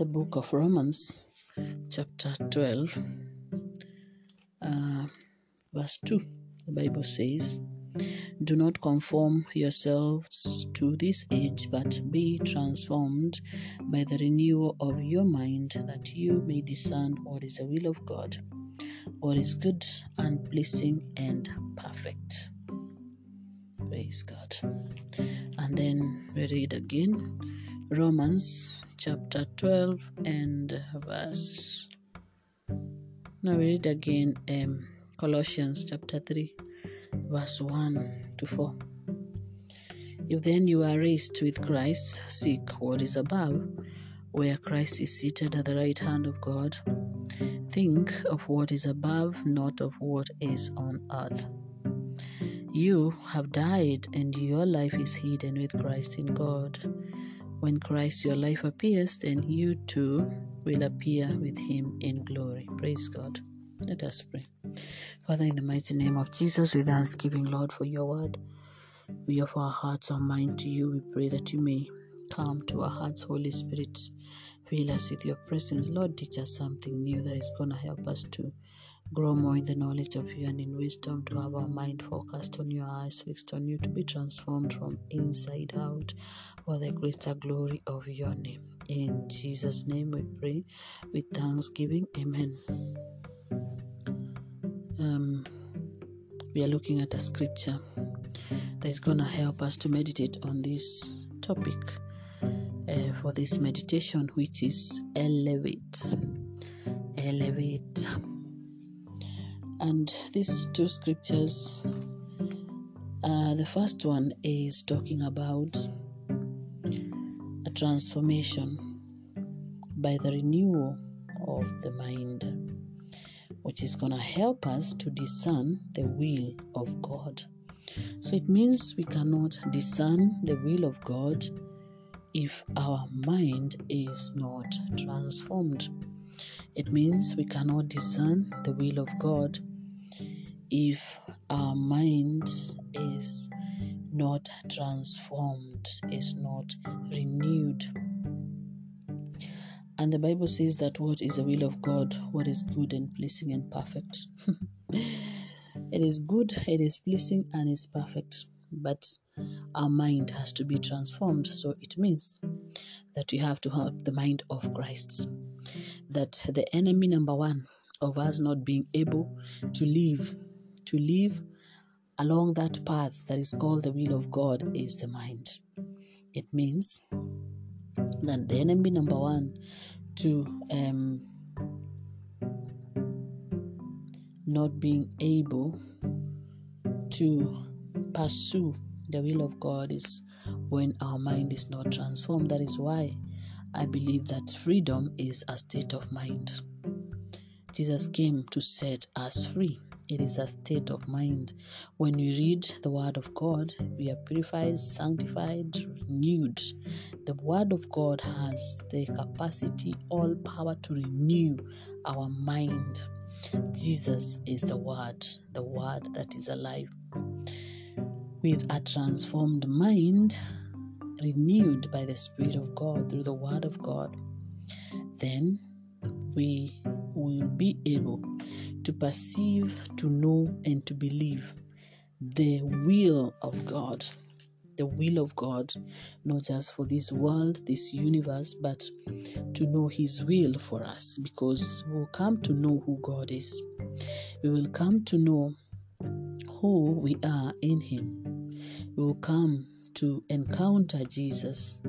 the book of Romans, chapter 12, uh, verse 2. The Bible says, Do not conform yourselves to this age, but be transformed by the renewal of your mind, that you may discern what is the will of God, what is good and pleasing and perfect. Praise God. And then we read again Romans chapter 12 and verse. Now we read again um, Colossians chapter 3, verse 1 to 4. If then you are raised with Christ, seek what is above, where Christ is seated at the right hand of God. Think of what is above, not of what is on earth. You have died, and your life is hidden with Christ in God. When Christ your life appears, then you too will appear with him in glory. Praise God. Let us pray. Father, in the mighty name of Jesus, with thanksgiving, Lord, for your word, we offer our hearts, our mind to you. We pray that you may come to our hearts, Holy Spirit. Fill us with your presence. Lord, teach us something new that is going to help us to grow more in the knowledge of you and in wisdom, to have our mind focused on your eyes, fixed on you, to be transformed from inside out for the greater glory of your name. In Jesus' name we pray with thanksgiving. Amen. Um, we are looking at a scripture that is going to help us to meditate on this topic uh, for this meditation, which is elevate. Elevate. And these two scriptures, uh, the first one is talking about a transformation by the renewal of the mind, which is going to help us to discern the will of God. So it means we cannot discern the will of God if our mind is not transformed. It means we cannot discern the will of God if our mind is not transformed, is not renewed. And the Bible says that what is the will of God, what is good and pleasing and perfect. it is good, it is pleasing, and it's perfect. But our mind has to be transformed. So it means that we have to have the mind of Christ. That the enemy number one of us not being able to live, to live along that path that is called the will of God is the mind. It means that the enemy number one to um, not being able to pursue the will of God is when our mind is not transformed. That is why I believe that freedom is a state of mind. Jesus came to set us free. It is a state of mind. When we read the Word of God, we are purified, sanctified, renewed. The Word of God has the capacity, all power to renew our mind. Jesus is the Word, the Word that is alive. With a transformed mind, renewed by the Spirit of God through the Word of God, then we will be able to perceive, to know, and to believe the will of God. The will of God, not just for this world, this universe, but to know His will for us, because we'll come to know who God is. We will come to know who we are in Him. We will come to encounter Jesus.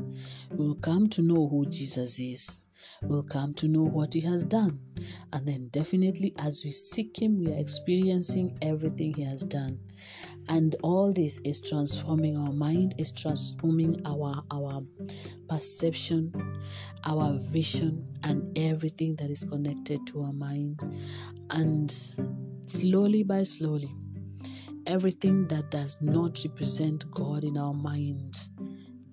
We will come to know who Jesus is will come to know what He has done. And then, definitely, as we seek Him, we are experiencing everything He has done. And all this is transforming our mind, is transforming our, our perception, our vision, and everything that is connected to our mind. And slowly by slowly, everything that does not represent God in our mind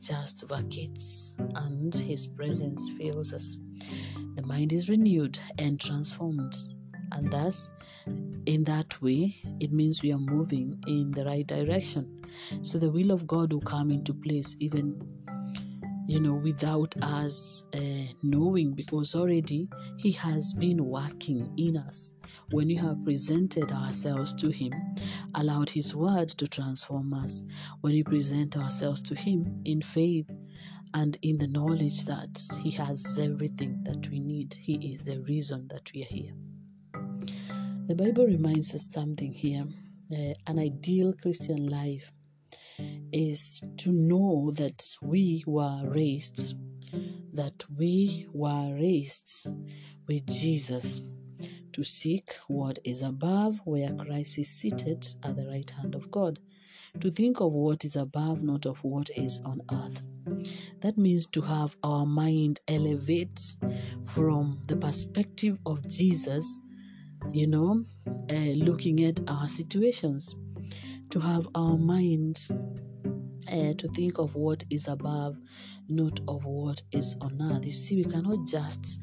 just vacates and his presence fills us. The mind is renewed and transformed, and thus, in that way, it means we are moving in the right direction. So the will of God will come into place even you know, without us uh, knowing, because already He has been working in us. When we have presented ourselves to Him, allowed His word to transform us, when we present ourselves to Him in faith and in the knowledge that He has everything that we need, He is the reason that we are here. The Bible reminds us something here. Uh, an ideal Christian life is to know that we were raised, that we were raised with Jesus. To seek what is above where Christ is seated at the right hand of God, to think of what is above, not of what is on earth. That means to have our mind elevate from the perspective of Jesus, you know, uh, looking at our situations, to have our mind uh, to think of what is above, not of what is on earth. You see, we cannot just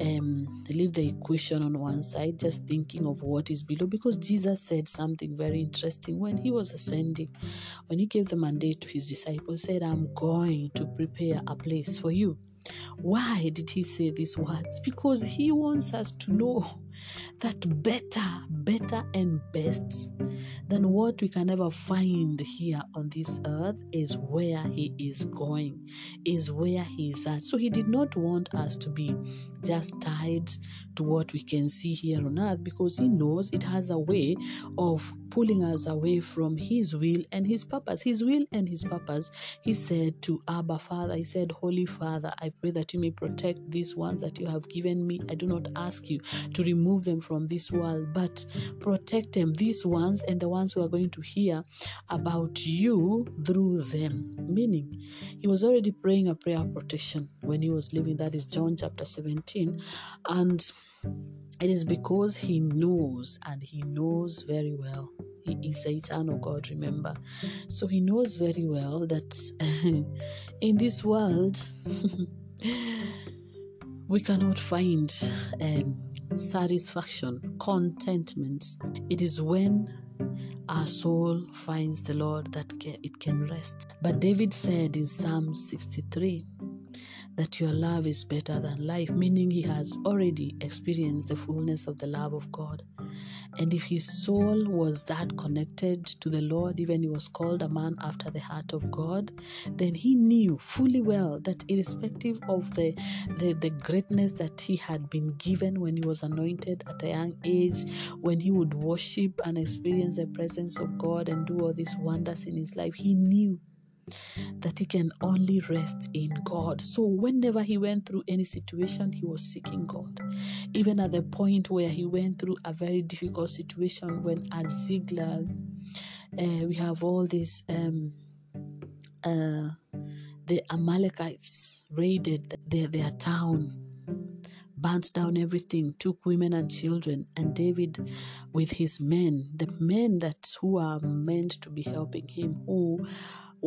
um, leave the equation on one side, just thinking of what is below, because Jesus said something very interesting when he was ascending, when he gave the mandate to his disciples, said, "I'm going to prepare a place for you." Why did he say these words? Because he wants us to know that better, better, and best than what we can ever find here on this earth is where he is going, is where he is at. So he did not want us to be just tied to what we can see here on earth because he knows it has a way of pulling us away from his will and his purpose. His will and his purpose, he said to Abba Father, he said, Holy Father, I pray that you may protect these ones that you have given me. I do not ask you to remove them from this world, but protect them, these ones and the ones who are going to hear about you through them. Meaning, he was already praying a prayer of protection when he was living. That is John chapter 17. And it is because he knows and he knows very well. He is the eternal God, remember. So he knows very well that in this world, we cannot find um, satisfaction, contentment. It is when our soul finds the Lord that it can rest. But David said in Psalm 63 that your love is better than life, meaning he has already experienced the fullness of the love of God. And if his soul was that connected to the Lord, even he was called a man after the heart of God, then he knew fully well that irrespective of the, the, the greatness that he had been given when he was anointed at a young age, when he would worship and experience the presence of God and do all these wonders in his life, he knew that he can only rest in God. So, whenever he went through any situation, he was seeking God. Even at the point where he went through a very difficult situation when at Ziklag, uh, we have all this. Um, uh, the Amalekites raided their, their town, burnt down everything, took women and children, and David, with his men, the men that who are meant to be helping him, who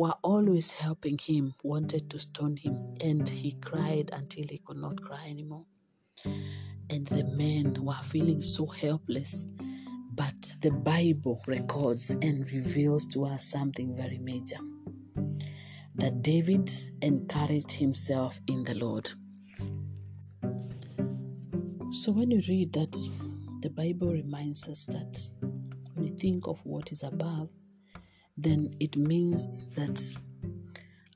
were always helping him, wanted to stone him, and he cried until he could not cry anymore. And the men were feeling so helpless. But the Bible records and reveals to us something very major that David encouraged himself in the Lord. So when you read that, the Bible reminds us that when you think of what is above, then it means that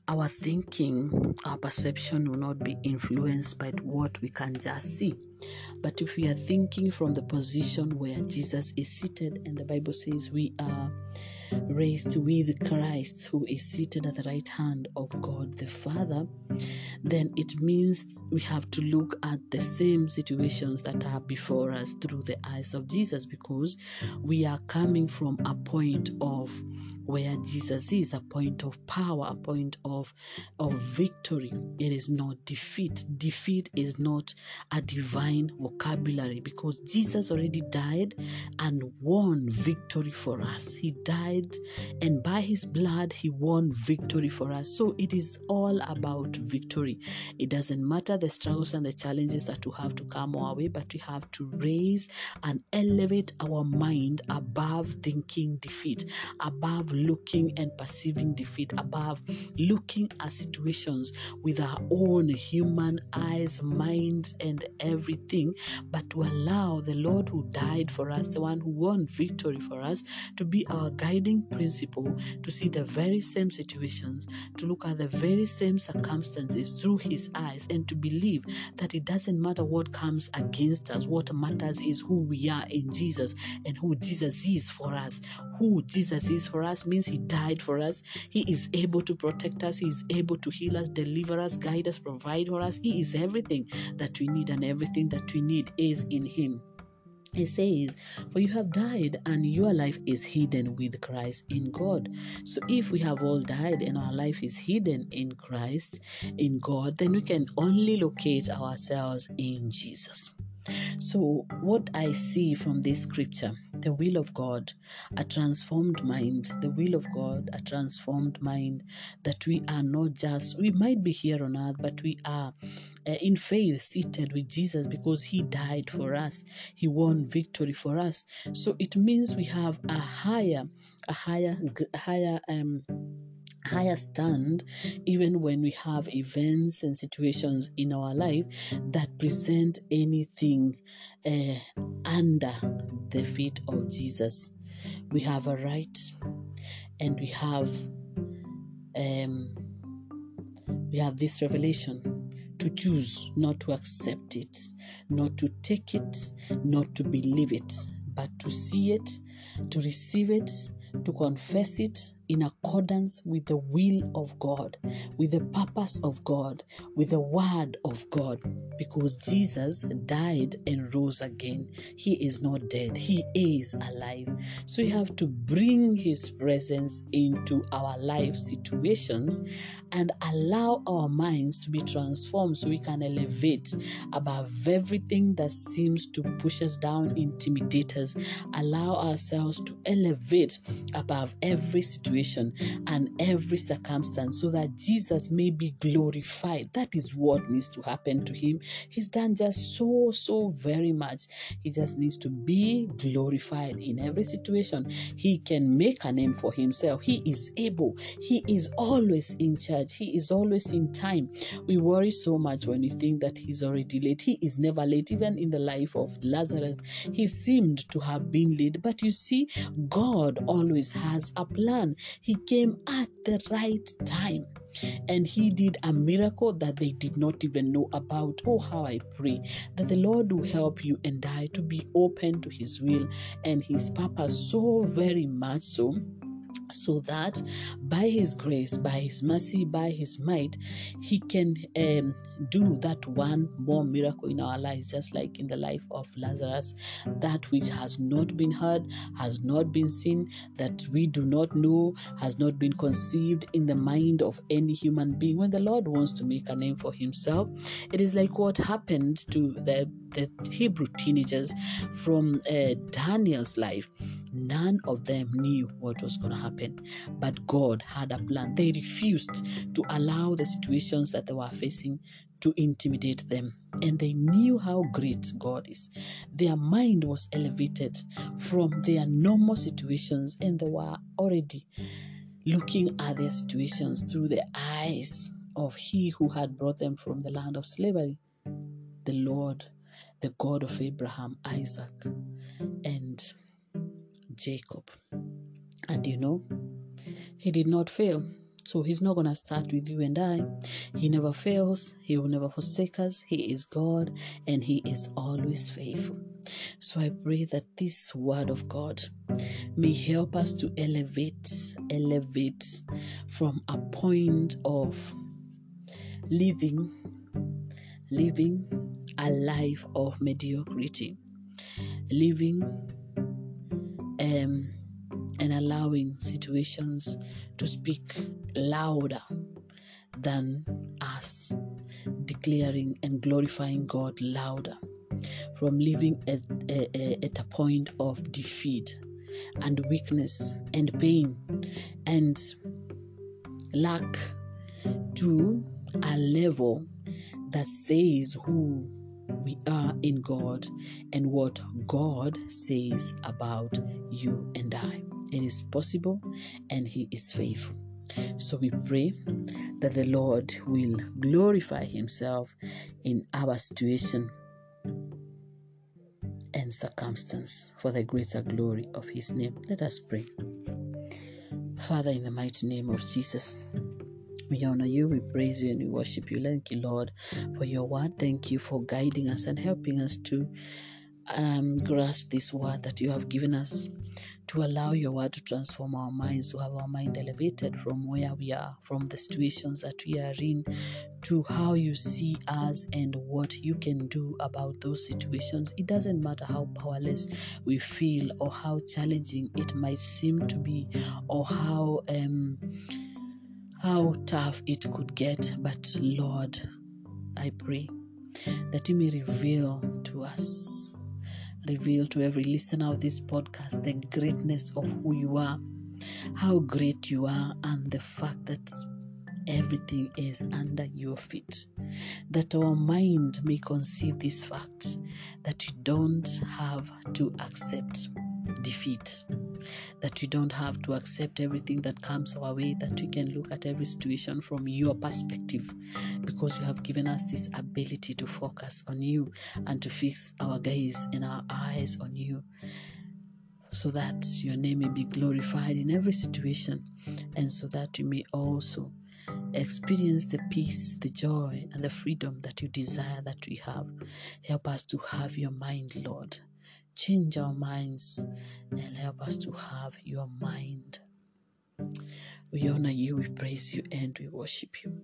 our thinking, our perception will not be influenced by what we can just see. But if we are thinking from the position where Jesus is seated, and the Bible says we are raised with Christ, who is seated at the right hand of God the Father, then it means we have to look at the same situations that are before us through the eyes of Jesus because we are coming from a point of where Jesus is, a point of power, a point of, of victory. It is not defeat. Defeat is not a divine vocabulary because Jesus already died and won victory for us. He died and by his blood he won victory for us. So it is all about victory. It doesn't matter the struggles and the challenges that we have to come our way, but we have to raise and elevate our mind above thinking defeat, above looking and perceiving defeat, above looking at situations with our own human eyes, minds, and everything, but to allow the Lord who died for us, the one who won victory for us, to be our guiding principle, to see the very same situations, to look at the very same circumstances through His eyes, and to believe that it doesn't matter what comes against us, what matters is who we are in Jesus and who Jesus is for us. Who Jesus is for us means He died for us. He is able to protect us, He is able to heal us, deliver us, guide us, provide for us. He is everything that we need, and everything that we need is in Him. It says, For you have died, and your life is hidden with Christ in God. So, if we have all died and our life is hidden in Christ, in God, then we can only locate ourselves in Jesus. So, what I see from this scripture, the will of God, a transformed mind, the will of God, a transformed mind, that we are not just, we might be here on earth, but we are uh, in faith seated with Jesus because he died for us. He won victory for us. So, it means we have a higher, a higher, a higher, um, higher stand even when we have events and situations in our life that present anything uh, under the feet of Jesus. We have a right and we have um, we have this revelation to choose not to accept it, not to take it, not to believe it, but to see it, to receive it, to confess it in accordance with the will of God, with the purpose of God, with the word of God. Because Jesus died and rose again. He is not dead, He is alive. So we have to bring His presence into our life situations and allow our minds to be transformed so we can elevate above everything that seems to push us down, intimidate us. Allow ourselves to elevate above every situation and every circumstance so that Jesus may be glorified. That is what needs to happen to him. He's done just so, so very much. He just needs to be glorified in every situation. He can make a name for himself. He is able. He is always in charge. He is always in time. We worry so much when we think that he's already late. He is never late. Even in the life of Lazarus, he seemed to have been late. But you see, God always has a plan. He came at the right time and he did a miracle that they did not even know about. Oh, how I pray that the Lord will help you and I to be open to his will and his purpose so very much so so that by his grace by his mercy by his might he can um, do that one more miracle in our lives just like in the life of lazarus. That which has not been heard has not been seen that we do not know has not been conceived in the mind of any human being. When the lord wants to make a name for himself it is like what happened to the the hebrew teenagers from uh, daniel's life. None of them knew what was going to happen but god had a plan. They refused to allow the situations that they were facing to intimidate them. And they knew how great god is. Their mind was elevated from their normal situations and they were already looking at their situations through the eyes of he who had brought them from the land of slavery the lord the god of abraham isaac and Jacob. And you know, he did not fail. So he's not going to start with you and I. He never fails. He will never forsake us. He is God and he is always faithful. So I pray that this word of God may help us to elevate, elevate from a point of living, living a life of mediocrity, living um, and allowing situations to speak louder than us, declaring and glorifying God louder, from living at, at a point of defeat and weakness and pain and lack to a level that says who we are in God and what God says about you and I. It is possible and He is faithful. So we pray that the Lord will glorify Himself in our situation and circumstance for the greater glory of His name. Let us pray. Father, in the mighty name of Jesus, we honor you, we praise you, and we worship you. Thank you, Lord, for your word. Thank you for guiding us and helping us to um, grasp this word that you have given us to allow your word to transform our minds, to have our mind elevated from where we are, from the situations that we are in, to how you see us and what you can do about those situations. It doesn't matter how powerless we feel or how challenging it might seem to be or how um, how tough it could get, but Lord, I pray that you may reveal to us reveal to every listener of this podcast the greatness of who you are, how great you are, and the fact that everything is under your feet. That our mind may conceive this fact that you don't have to accept defeat, that we don't have to accept everything that comes our way, that we can look at every situation from your perspective because you have given us this ability to focus on you and to fix our gaze and our eyes on you so that your name may be glorified in every situation and so that you may also experience the peace, the joy, and the freedom that you desire that we have. Help us to have your mind, Lord. Change our minds and help us to have your mind. We honor you, we praise you, and we worship you.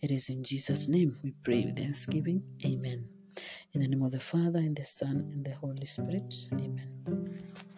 It is in Jesus' name we pray with thanksgiving. Amen. In the name of the Father, and the Son, and the Holy Spirit. Amen.